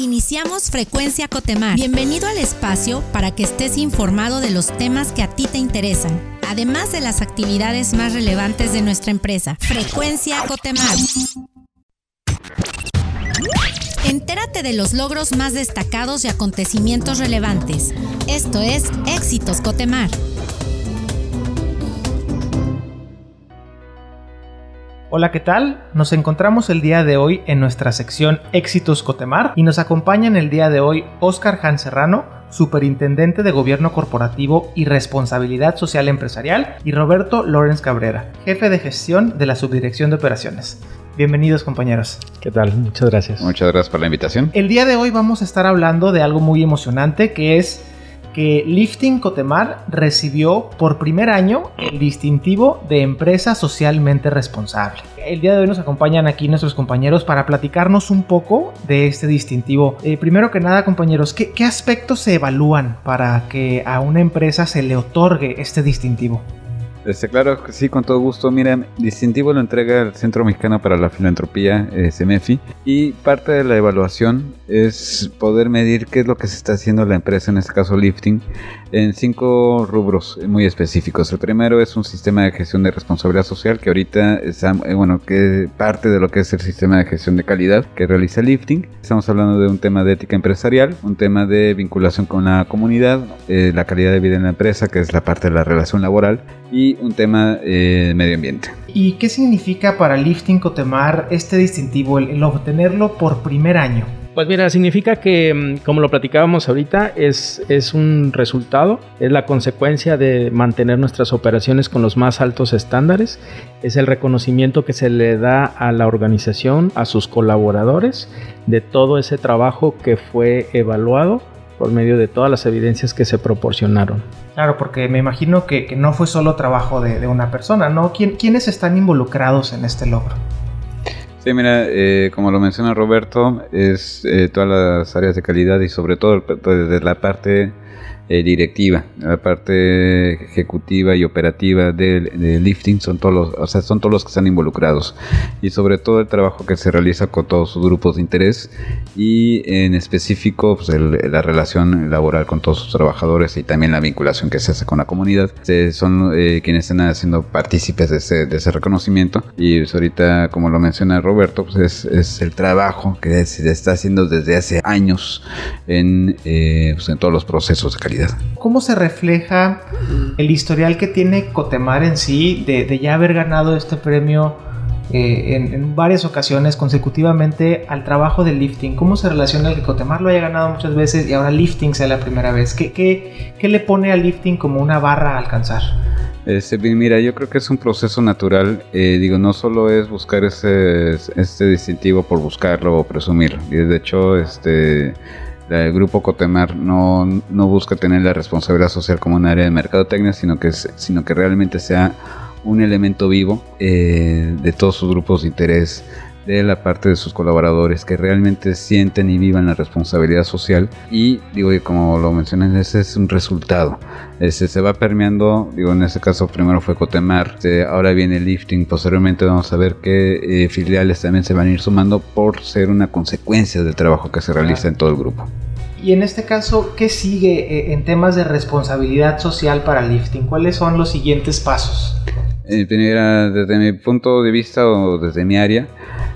Iniciamos Frecuencia Cotemar. Bienvenido al espacio para que estés informado de los temas que a ti te interesan, además de las actividades más relevantes de nuestra empresa. Frecuencia Cotemar. Entérate de los logros más destacados y acontecimientos relevantes. Esto es Éxitos Cotemar. Hola, ¿qué tal? Nos encontramos el día de hoy en nuestra sección Éxitos Cotemar y nos acompañan el día de hoy Oscar Han Serrano, Superintendente de Gobierno Corporativo y Responsabilidad Social Empresarial, y Roberto Lorenz Cabrera, Jefe de Gestión de la Subdirección de Operaciones. Bienvenidos compañeros. ¿Qué tal? Muchas gracias. Muchas gracias por la invitación. El día de hoy vamos a estar hablando de algo muy emocionante que es que Lifting Cotemar recibió por primer año el distintivo de empresa socialmente responsable. El día de hoy nos acompañan aquí nuestros compañeros para platicarnos un poco de este distintivo. Eh, primero que nada, compañeros, ¿qué, ¿qué aspectos se evalúan para que a una empresa se le otorgue este distintivo? Este, claro, sí, con todo gusto. Mira, distintivo lo entrega el Centro Mexicano para la Filantropía, eh, CEMEFI, y parte de la evaluación es poder medir qué es lo que se está haciendo la empresa, en este caso Lifting, en cinco rubros muy específicos. El primero es un sistema de gestión de responsabilidad social que ahorita está, eh, bueno, que parte de lo que es el sistema de gestión de calidad que realiza Lifting. Estamos hablando de un tema de ética empresarial, un tema de vinculación con la comunidad, eh, la calidad de vida en la empresa, que es la parte de la relación laboral, y un tema eh, medio ambiente. ¿Y qué significa para Lifting Cotemar este distintivo, el obtenerlo por primer año? Pues mira, significa que, mm, como lo platicábamos ahorita, es, es un resultado, es la consecuencia de mantener nuestras operaciones con los más altos estándares, es el reconocimiento que se le da a la organización, a sus colaboradores, de todo ese trabajo que fue evaluado por medio de todas las evidencias que se proporcionaron. Claro, porque me imagino que, no fue solo trabajo de, una persona, ¿no? ¿Quiénes están involucrados en este logro? Sí, mira, eh, como lo menciona Roberto, es eh, todas las áreas de calidad y sobre todo desde la parte eh, directiva, la parte ejecutiva y operativa del lifting son todos los, o sea, son todos los que están involucrados. Y sobre todo el trabajo que se realiza con todos sus grupos de interés y en específico pues, la relación laboral con todos sus trabajadores y también la vinculación que se hace con la comunidad. Son eh, quienes están haciendo partícipes de ese, de ese reconocimiento. Y pues, ahorita como lo menciona Roberto pues es, es, el trabajo que se está haciendo desde hace años en, eh, pues, en todos los procesos de calidad ¿Cómo se refleja el historial que tiene Cotemar en sí de, ya haber ganado este premio eh, en, varias ocasiones consecutivamente al trabajo del lifting? ¿Cómo se relaciona el que Cotemar lo haya ganado muchas veces y ahora lifting sea la primera vez? ¿Qué, qué, le pone al lifting como una barra a alcanzar? Este, mira, yo creo que es un proceso natural. Eh, digo, no solo es buscar ese, este distintivo por buscarlo o presumirlo. Y de hecho, este el grupo Cotemar no, busca tener la responsabilidad social como un área de mercadotecnia, sino que, sino que realmente sea un elemento vivo eh, de todos sus grupos de interés, de la parte de sus colaboradores, que realmente sienten y vivan la responsabilidad social. Y digo, como lo mencioné, ese es un resultado. Ese se va permeando, digo, en este caso primero fue Cotemar, ahora viene lifting, posteriormente vamos a ver qué eh, filiales también se van a ir sumando por ser una consecuencia del trabajo que se realiza en todo el grupo. Y en este caso, ¿qué sigue eh, en temas de responsabilidad social para lifting? ¿Cuáles son los siguientes pasos? Eh, desde mi punto de vista o desde mi área,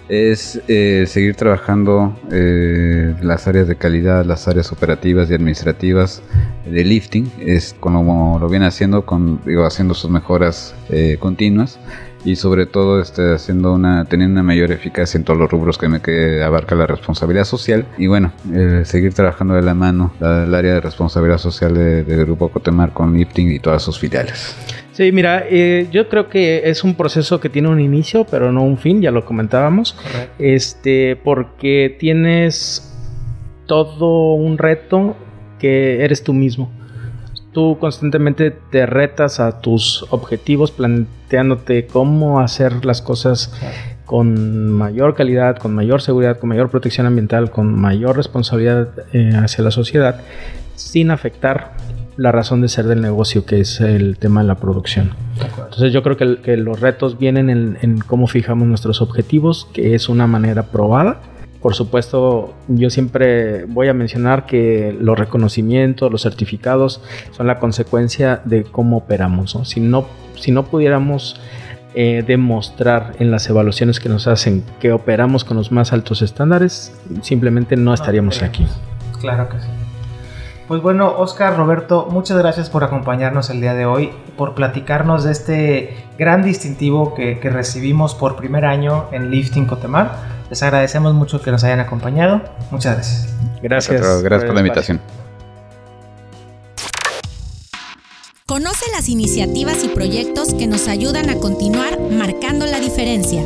es eh, seguir trabajando eh, las áreas de calidad, las áreas operativas y administrativas de lifting, es como lo viene haciendo, con, digo, haciendo sus mejoras eh, continuas y sobre todo este, haciendo una, teniendo una mayor eficacia en todos los rubros que, me, que abarca la responsabilidad social y bueno, seguir trabajando de la mano el área de responsabilidad social del de Grupo Cotemar con lifting y todas sus filiales. Sí, mira, eh, yo creo que es un proceso que tiene un inicio, pero no un fin, ya lo comentábamos. Este, porque tienes todo un reto que eres tú mismo. Tú constantemente te retas a tus objetivos planteándote cómo hacer las cosas con mayor calidad, con mayor seguridad, con mayor protección ambiental, con mayor responsabilidad eh, hacia la sociedad, sin afectar la razón de ser del negocio, que es el tema de la producción. Entonces yo creo que, los retos vienen en, cómo fijamos nuestros objetivos, que es una manera probada Por supuesto, yo siempre voy a mencionar que los reconocimientos, los certificados son la consecuencia de cómo operamos. Si, no, si no pudiéramos eh, demostrar en las evaluaciones que nos hacen que operamos con los más altos estándares, simplemente no estaríamos aquí. Claro que sí. Pues bueno, Oscar, Roberto, muchas gracias por acompañarnos el día de hoy, por platicarnos de este gran distintivo que, que recibimos por primer año en Lifting Cotemar les agradecemos mucho que nos hayan acompañado. Muchas gracias. Gracias. Gracias por, la invitación. Conoce las iniciativas y proyectos que nos ayudan a continuar marcando la diferencia.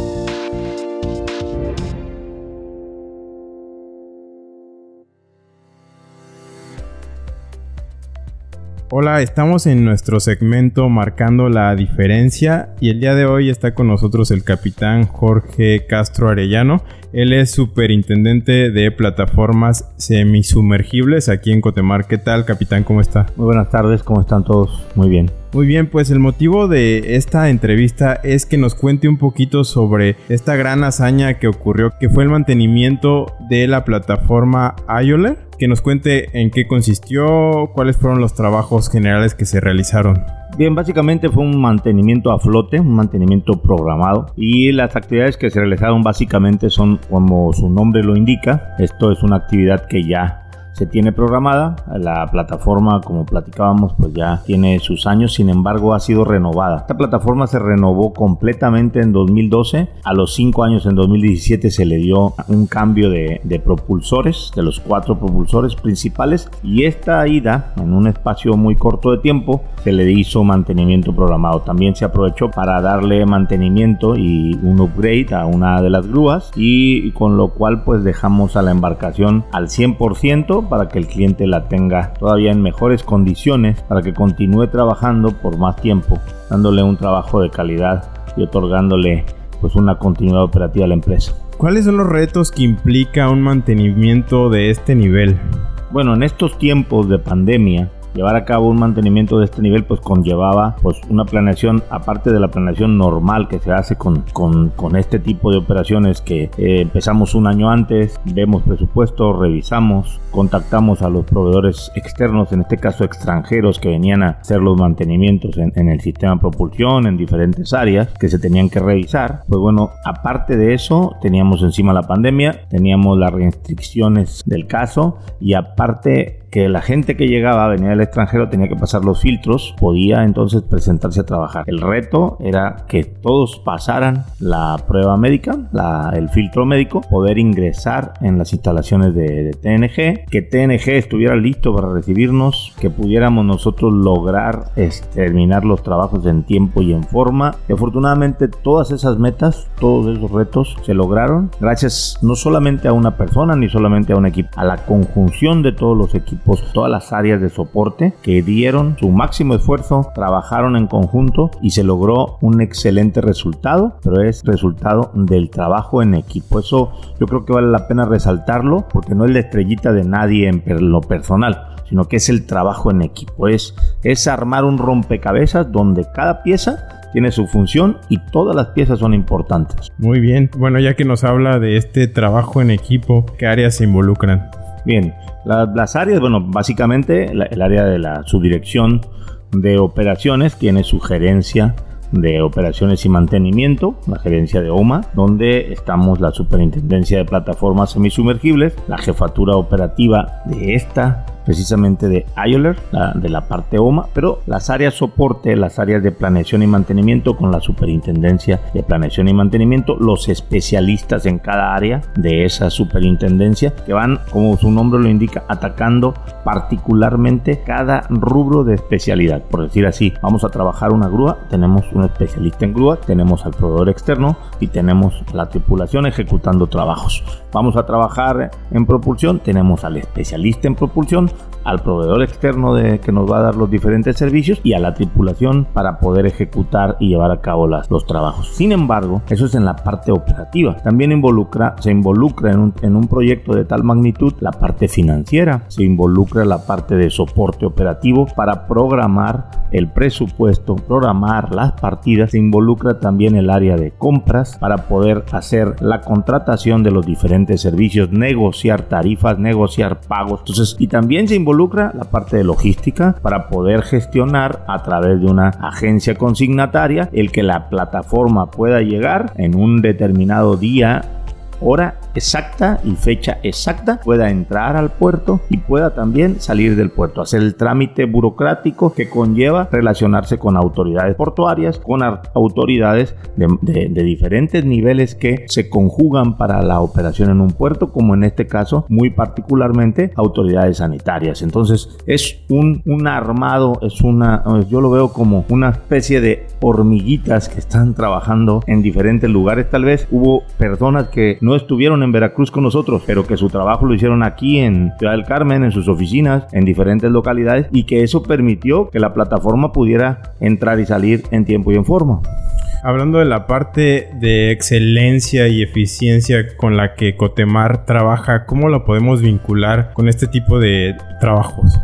Hola, estamos en nuestro segmento Marcando la Diferencia y el día de hoy está con nosotros el capitán Jorge Castro Arellano. Él es superintendente de plataformas semisumergibles aquí en Cotemar. ¿Qué tal, capitán? ¿Cómo está? Muy buenas tardes, ¿cómo están todos? Muy bien. Muy bien, pues el motivo de esta entrevista es que nos cuente un poquito sobre esta gran hazaña que ocurrió, que fue el mantenimiento de la plataforma IOLER. Que nos cuente en qué consistió, cuáles fueron los trabajos generales que se realizaron. Bien, básicamente fue un mantenimiento a flote, un mantenimiento programado y las actividades que se realizaron básicamente son como su nombre lo indica. Esto es una actividad que ya se tiene programada. La plataforma, como platicábamos, pues ya tiene sus años, sin embargo ha sido renovada. Esta plataforma se renovó completamente en 2012. A los 5 años, en 2017, se le dio un cambio de, de propulsores, de los cuatro propulsores principales. Y esta ida, en un espacio muy corto de tiempo, se le hizo mantenimiento programado. También se aprovechó para darle mantenimiento y un upgrade a una de las grúas. Y con lo cual, pues dejamos a la embarcación al 100% para que el cliente la tenga todavía en mejores condiciones, para que continúe trabajando por más tiempo, dándole un trabajo de calidad y otorgándole pues una continuidad operativa a la empresa. ¿Cuáles son los retos que implica un mantenimiento de este nivel? Bueno, en estos tiempos de pandemia, llevar a cabo un mantenimiento de este nivel pues conllevaba pues una planeación aparte de la planeación normal que se hace con, con, con este tipo de operaciones que eh, empezamos un año antes vemos presupuesto revisamos contactamos a los proveedores externos en este caso extranjeros que venían a hacer los mantenimientos en, en el sistema de propulsión en diferentes áreas que se tenían que revisar. Pues bueno aparte de eso teníamos encima la pandemia teníamos las restricciones del caso y aparte que la gente que llegaba venía del extranjero tenía que pasar los filtros, podía entonces presentarse a trabajar. El reto era que todos pasaran la prueba médica, el filtro médico, poder ingresar en las instalaciones de, TNG, que TNG estuviera listo para recibirnos, que pudiéramos nosotros lograr terminar los trabajos en tiempo y en forma. Y afortunadamente todas esas metas, todos esos retos se lograron gracias no solamente a una persona ni solamente a un equipo, a la conjunción de todos los equipos todas las áreas de soporte que dieron su máximo esfuerzo, trabajaron en conjunto y se logró un excelente resultado, pero es resultado del trabajo en equipo. Eso yo creo que vale la pena resaltarlo porque no es la estrellita de nadie en lo personal sino que es el trabajo en equipo, es, es armar un rompecabezas donde cada pieza tiene su función y todas las piezas son importantes. Muy bien, bueno ya que nos habla de este trabajo en equipo, ¿qué áreas se involucran? Bien, las áreas, bueno, básicamente el área de la subdirección de operaciones tiene su gerencia de operaciones y mantenimiento, la gerencia de OMA, donde estamos la superintendencia de plataformas semisumergibles, la jefatura operativa de esta precisamente de IOLER, de la parte OMA, pero las áreas soporte, las áreas de planeación y mantenimiento con la superintendencia de planeación y mantenimiento, los especialistas en cada área de esa superintendencia que van, como su nombre lo indica, atacando particularmente cada rubro de especialidad. Por decir así, vamos a trabajar una grúa, tenemos un especialista en grúa, tenemos al proveedor externo y tenemos la tripulación ejecutando trabajos. Vamos a trabajar en propulsión, tenemos al especialista en propulsión al proveedor externo de, que nos va a dar los diferentes servicios y a la tripulación para poder ejecutar y llevar a cabo las, los trabajos. Sin embargo, eso es en la parte operativa. También involucra, se involucra en un, en un proyecto de tal magnitud la parte financiera, se involucra la parte de soporte operativo para programar el presupuesto, programar las partidas, se involucra también el área de compras para poder hacer la contratación de los diferentes servicios, negociar tarifas, negociar pagos. Entonces, y también se involucra la parte de logística para poder gestionar a través de una agencia consignataria el que la plataforma pueda llegar en un determinado día hora exacta y fecha exacta pueda entrar al puerto y pueda también salir del puerto, hacer el trámite burocrático que conlleva relacionarse con autoridades portuarias, con autoridades de, diferentes niveles que se conjugan para la operación en un puerto, como en este caso muy particularmente autoridades sanitarias. Entonces es un, armado, es una, yo lo veo como una especie de hormiguitas que están trabajando en diferentes lugares. Tal vez hubo personas que no estuvieron en Veracruz con nosotros, pero que su trabajo lo hicieron aquí en Ciudad del Carmen, en sus oficinas, en diferentes localidades, y que eso permitió que la plataforma pudiera entrar y salir en tiempo y en forma. Hablando de la parte de excelencia y eficiencia con la que Cotemar trabaja, ¿cómo lo podemos vincular con este tipo de trabajos?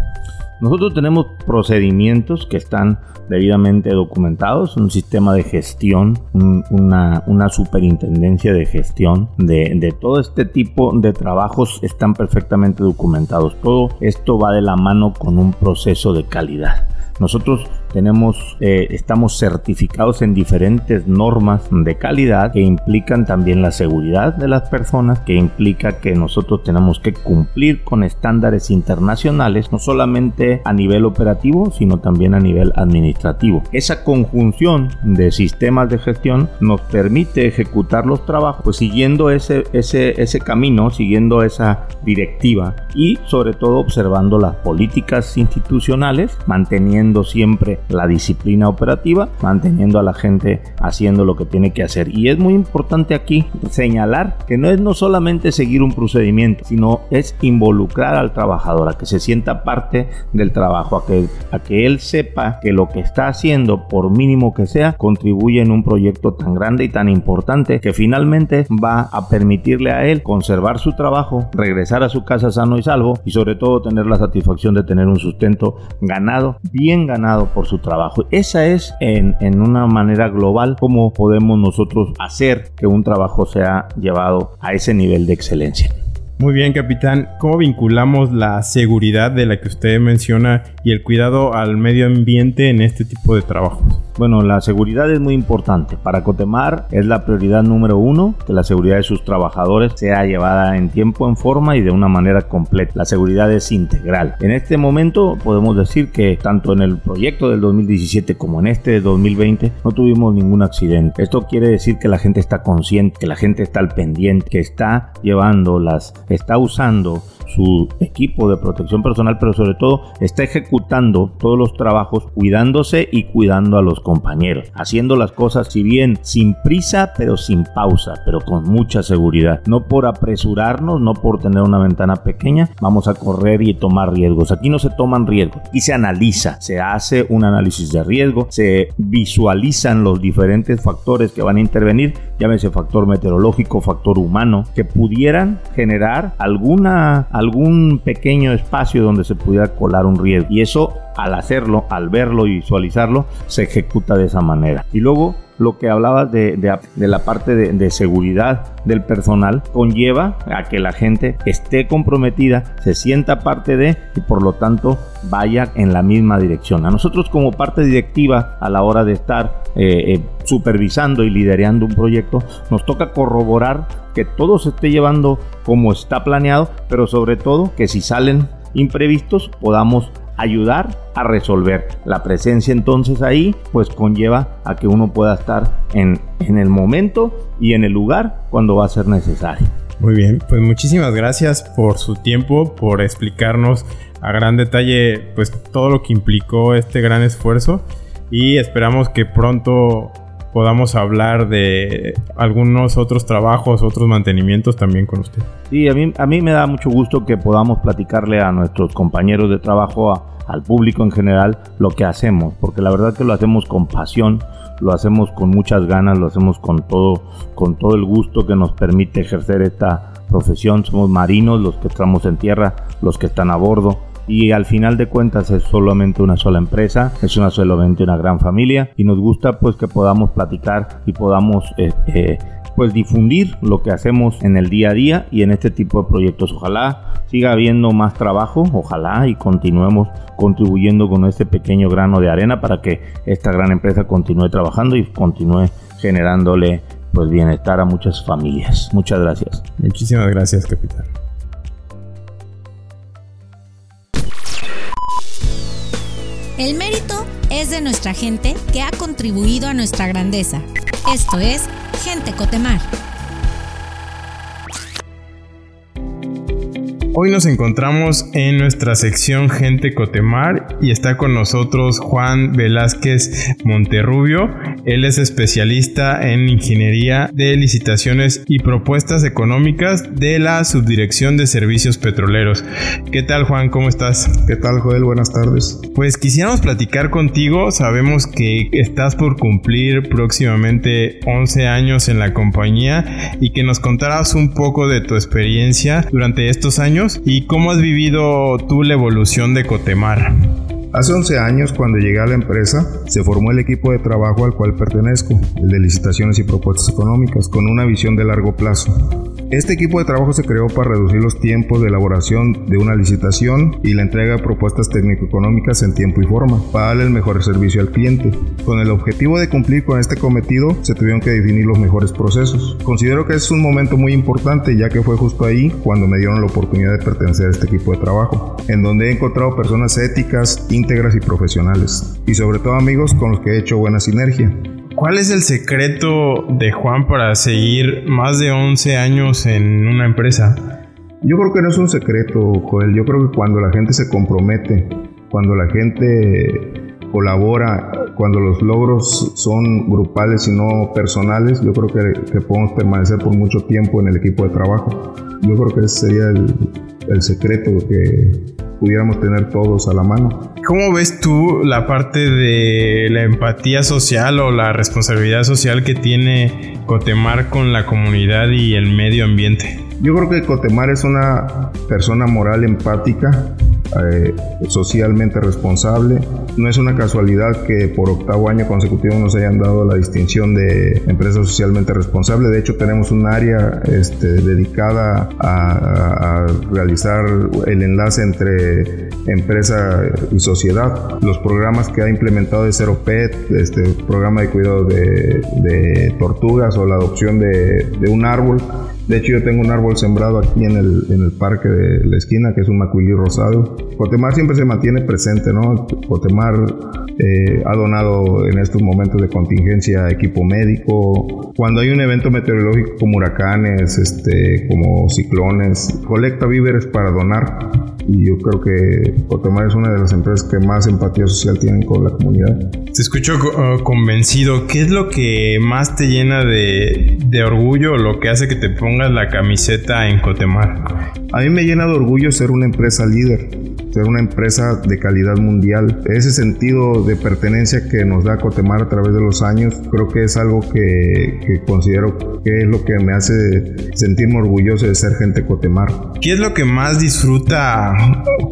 Nosotros tenemos procedimientos que están debidamente documentados, un sistema de gestión, una, superintendencia de gestión de, de, todo este tipo de trabajos están perfectamente documentados. Todo esto va de la mano con un proceso de calidad. Nosotros tenemos, eh, estamos certificados en diferentes normas de calidad que implican también la seguridad de las personas, que implica que nosotros tenemos que cumplir con estándares internacionales, no solamente a nivel operativo, sino también a nivel administrativo. Esa conjunción de sistemas de gestión nos permite ejecutar los trabajos pues, siguiendo ese, ese, ese camino, siguiendo esa directiva y sobre todo observando las políticas institucionales, manteniendo siempre la disciplina operativa, manteniendo a la gente haciendo lo que tiene que hacer. Y es muy importante aquí señalar que no es no solamente seguir un procedimiento, sino es involucrar al trabajador, a que se sienta parte del trabajo, a que, a que él sepa que lo que está haciendo, por mínimo que sea, contribuye en un proyecto tan grande y tan importante que finalmente va a permitirle a él conservar su trabajo, regresar a su casa sano y salvo y sobre todo tener la satisfacción de tener un sustento ganado, bien ganado por su trabajo. Esa es en, en una manera global cómo podemos nosotros hacer que un trabajo sea llevado a ese nivel de excelencia. Muy bien, capitán. ¿Cómo vinculamos la seguridad de la que usted menciona y el cuidado al medio ambiente en este tipo de trabajos? Bueno, la seguridad es muy importante. Para Cotemar es la prioridad número uno que la seguridad de sus trabajadores sea llevada en tiempo, en forma y de una manera completa. La seguridad es integral. En este momento podemos decir que tanto en el proyecto del 2017 como en este de 2020 no tuvimos ningún accidente. Esto quiere decir que la gente está consciente, que la gente está al pendiente, que está llevando las, está usando su equipo de protección personal, pero sobre todo está ejecutando todos los trabajos cuidándose y cuidando a los compañeros, haciendo las cosas si bien sin prisa, pero sin pausa, pero con mucha seguridad. No por apresurarnos, no por tener una ventana pequeña, vamos a correr y tomar riesgos. Aquí no se toman riesgos, y se analiza, se hace un análisis de riesgo, se visualizan los diferentes factores que van a intervenir, llámese factor meteorológico, factor humano, que pudieran generar alguna algún pequeño espacio donde se pudiera colar un riesgo. Y eso, al hacerlo, al verlo y visualizarlo, se ejecuta de esa manera. Y luego lo que hablabas de, la parte de, seguridad del personal conlleva a que la gente esté comprometida, se sienta parte de y por lo tanto vaya en la misma dirección. A nosotros como parte directiva a la hora de estar eh, eh, supervisando y liderando un proyecto, nos toca corroborar que todo se esté llevando como está planeado, pero sobre todo que si salen imprevistos podamos ayudar a resolver. La presencia entonces ahí pues conlleva a que uno pueda estar en, en el momento y en el lugar cuando va a ser necesario. Muy bien, pues muchísimas gracias por su tiempo, por explicarnos a gran detalle pues todo lo que implicó este gran esfuerzo y esperamos que pronto podamos hablar de algunos otros trabajos, otros mantenimientos también con usted. Sí, a mí, a mí me da mucho gusto que podamos platicarle a nuestros compañeros de trabajo, al público en general, lo que hacemos, porque la verdad que lo hacemos con pasión, lo hacemos con muchas ganas, lo hacemos con todo, con todo el gusto que nos permite ejercer esta profesión. Somos marinos, los que estamos en tierra, los que están a bordo y al final de cuentas es solamente una sola empresa, es una solamente una gran familia y nos gusta pues que podamos platicar y podamos este, pues difundir lo que hacemos en el día a día y en este tipo de proyectos. Ojalá siga habiendo más trabajo, ojalá y continuemos contribuyendo con este pequeño grano de arena para que esta gran empresa continúe trabajando y continúe generándole pues bienestar a muchas familias. Muchas gracias. Muchísimas gracias, capitán. El mérito es de nuestra gente que ha contribuido a nuestra grandeza. Esto es Gente Cotemar. Hoy nos encontramos en nuestra sección Gente Cotemar y está con nosotros Juan Velázquez Monterrubio. Él es especialista en ingeniería de licitaciones y propuestas económicas de la Subdirección de Servicios Petroleros. ¿Qué tal Juan? ¿Cómo estás? ¿Qué tal Joel? Buenas tardes. Pues quisiéramos platicar contigo. Sabemos que estás por cumplir próximamente 11 años en la compañía y que nos contaras un poco de tu experiencia durante estos años y cómo has vivido tú la evolución de Cotemar. Hace 11 años, cuando llegué a la empresa, se formó el equipo de trabajo al cual pertenezco, el de licitaciones y propuestas económicas, con una visión de largo plazo. Este equipo de trabajo se creó para reducir los tiempos de elaboración de una licitación y la entrega de propuestas técnico-económicas en tiempo y forma, para darle el mejor servicio al cliente. Con el objetivo de cumplir con este cometido, se tuvieron que definir los mejores procesos. Considero que es un momento muy importante, ya que fue justo ahí cuando me dieron la oportunidad de pertenecer a este equipo de trabajo, en donde he encontrado personas éticas, íntegras y profesionales, y sobre todo amigos con los que he hecho buena sinergia. ¿Cuál es el secreto de Juan para seguir más de 11 años en una empresa? Yo creo que no es un secreto, Joel. Yo creo que cuando la gente se compromete, cuando la gente colabora, cuando los logros son grupales y no personales, yo creo que, podemos permanecer por mucho tiempo en el equipo de trabajo. Yo creo que ese sería el, el secreto que pudiéramos tener todos a la mano. ¿Cómo ves tú la parte de la empatía social o la responsabilidad social que tiene Cotemar con la comunidad y el medio ambiente? Yo creo que Cotemar es una persona moral empática eh, socialmente responsable. No es una casualidad que por octavo año consecutivo nos hayan dado la distinción de empresa socialmente responsable. De hecho, tenemos un área este, dedicada a, realizar el enlace entre empresa y sociedad. Los programas que ha implementado de Cero Pet, este programa de cuidado de, tortugas o la adopción de, de un árbol, de hecho, yo tengo un árbol sembrado aquí en el, en el parque de la esquina, que es un macuilí rosado. Cotemar siempre se mantiene presente, ¿no? Cotemar eh, ha donado en estos momentos de contingencia equipo médico. Cuando hay un evento meteorológico como huracanes, este, como ciclones, colecta víveres para donar. Y yo creo que Cotemar es una de las empresas que más empatía social tienen con la comunidad. Te escucho uh, convencido. ¿Qué es lo que más te llena de, de orgullo, lo que hace que te pongas la camiseta en Cotemar? A mí me llena de orgullo ser una empresa líder ser una empresa de calidad mundial. Ese sentido de pertenencia que nos da Cotemar a través de los años, creo que es algo que, considero que es lo que me hace sentirme orgulloso de ser gente Cotemar. ¿Qué es lo que más disfruta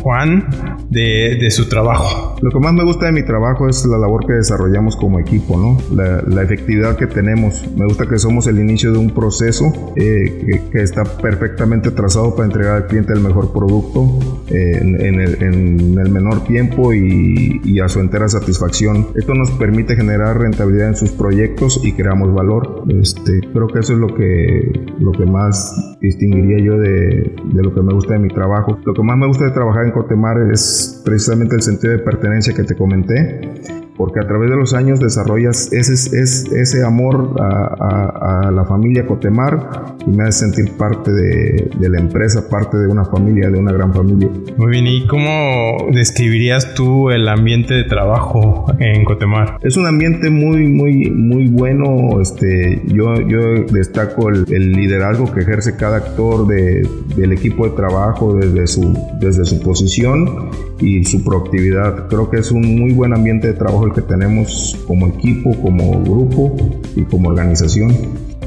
Juan de, de, su trabajo? Lo que más me gusta de mi trabajo es la labor que desarrollamos como equipo, ¿no? La, la efectividad que tenemos. Me gusta que somos el inicio de un proceso eh, que, está perfectamente trazado para entregar al cliente el mejor producto eh, en, en, el, en el menor tiempo y, a su entera satisfacción. Esto nos permite generar rentabilidad en sus proyectos y creamos valor. Este, creo que eso es lo que, lo que más distinguiría yo de, de lo que me gusta de mi trabajo. Lo que más me gusta de trabajar en Cotemar es precisamente el sentido de pertenencia que te comenté porque a través de los años desarrollas ese, ese, ese amor a, la familia Cotemar y me hace sentir parte de, de, la empresa, parte de una familia, de una gran familia. Muy bien, ¿y cómo describirías tú el ambiente de trabajo en Cotemar? Es un ambiente muy, muy, muy bueno. Este, yo, yo destaco el, el liderazgo que ejerce cada actor de, del equipo de trabajo desde su, desde su posición y su proactividad. Creo que es un muy buen ambiente de trabajo el que tenemos como equipo, como grupo y como organización.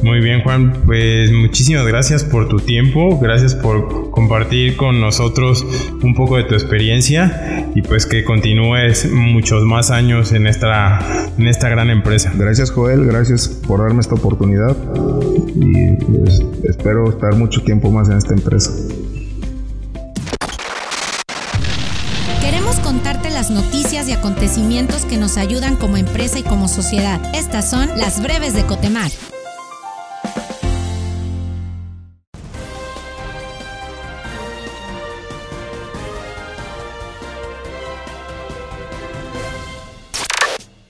Muy bien, Juan. Pues muchísimas gracias por tu tiempo, gracias por compartir con nosotros un poco de tu experiencia y pues que continúes muchos más años en esta, en esta gran empresa. Gracias, Joel. Gracias por darme esta oportunidad y pues, espero estar mucho tiempo más en esta empresa. Acontecimientos que nos ayudan como empresa y como sociedad. Estas son las breves de Cotemar.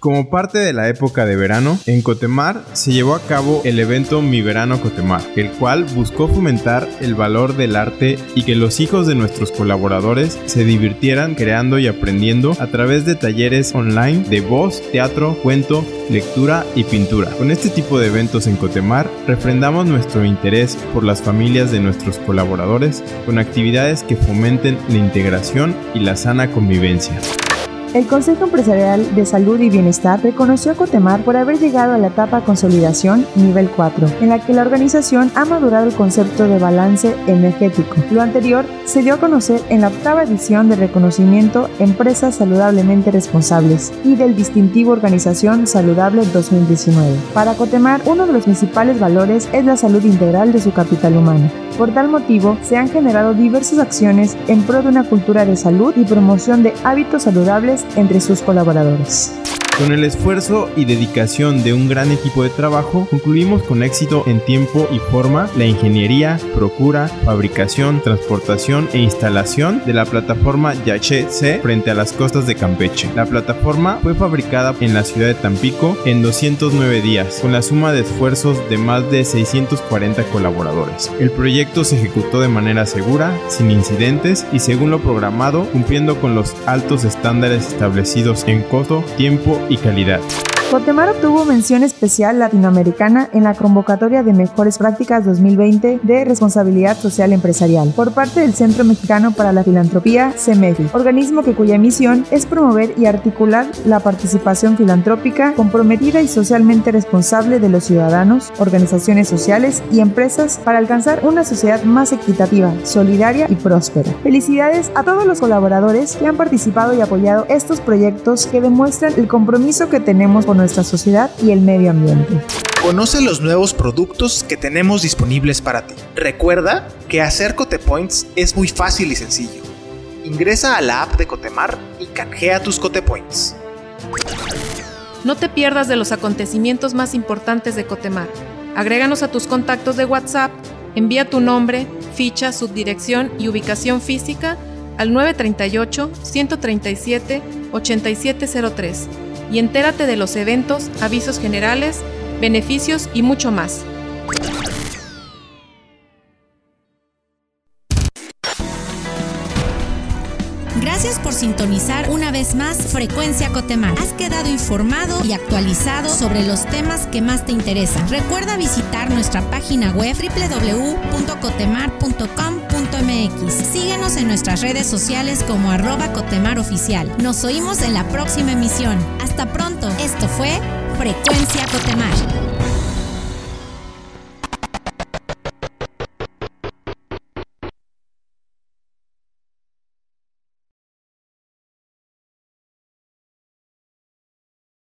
Como parte de la época de verano, en Cotemar se llevó a cabo el evento Mi Verano Cotemar, el cual buscó fomentar el valor del arte y que los hijos de nuestros colaboradores se divirtieran creando y aprendiendo a través de talleres online de voz, teatro, cuento, lectura y pintura. Con este tipo de eventos en Cotemar, refrendamos nuestro interés por las familias de nuestros colaboradores con actividades que fomenten la integración y la sana convivencia. El Consejo Empresarial de Salud y Bienestar reconoció a Cotemar por haber llegado a la etapa consolidación nivel 4, en la que la organización ha madurado el concepto de balance energético. Lo anterior se dio a conocer en la octava edición de reconocimiento Empresas Saludablemente Responsables y del distintivo Organización Saludable 2019. Para Cotemar, uno de los principales valores es la salud integral de su capital humano. Por tal motivo, se han generado diversas acciones en pro de una cultura de salud y promoción de hábitos saludables entre sus colaboradores. Con el esfuerzo y dedicación de un gran equipo de trabajo, concluimos con éxito en tiempo y forma la ingeniería, procura, fabricación, transportación e instalación de la plataforma Yache C frente a las costas de Campeche. La plataforma fue fabricada en la ciudad de Tampico en 209 días, con la suma de esfuerzos de más de 640 colaboradores. El proyecto se ejecutó de manera segura, sin incidentes y según lo programado, cumpliendo con los altos estándares establecidos en costo, tiempo y calidad. Cotemar obtuvo mención especial latinoamericana en la convocatoria de Mejores Prácticas 2020 de Responsabilidad Social Empresarial por parte del Centro Mexicano para la Filantropía, CEMEFI, organismo que cuya misión es promover y articular la participación filantrópica comprometida y socialmente responsable de los ciudadanos, organizaciones sociales y empresas para alcanzar una sociedad más equitativa, solidaria y próspera. Felicidades a todos los colaboradores que han participado y apoyado estos proyectos que demuestran el compromiso que tenemos con nuestra sociedad y el medio ambiente. Conoce los nuevos productos que tenemos disponibles para ti. Recuerda que hacer Cotepoints es muy fácil y sencillo. Ingresa a la app de Cotemar y canjea tus Cotepoints. No te pierdas de los acontecimientos más importantes de Cotemar. Agréganos a tus contactos de WhatsApp, envía tu nombre, ficha, subdirección y ubicación física al 938 137 8703 y entérate de los eventos, avisos generales, beneficios y mucho más. Gracias por sintonizar una vez más Frecuencia Cotemar. Has quedado informado y actualizado sobre los temas que más te interesan. Recuerda visitar nuestra página web Síguenos en nuestras redes sociales como arroba Cotemar Oficial. Nos oímos en la próxima emisión. Hasta pronto. Esto fue Frecuencia Cotemar.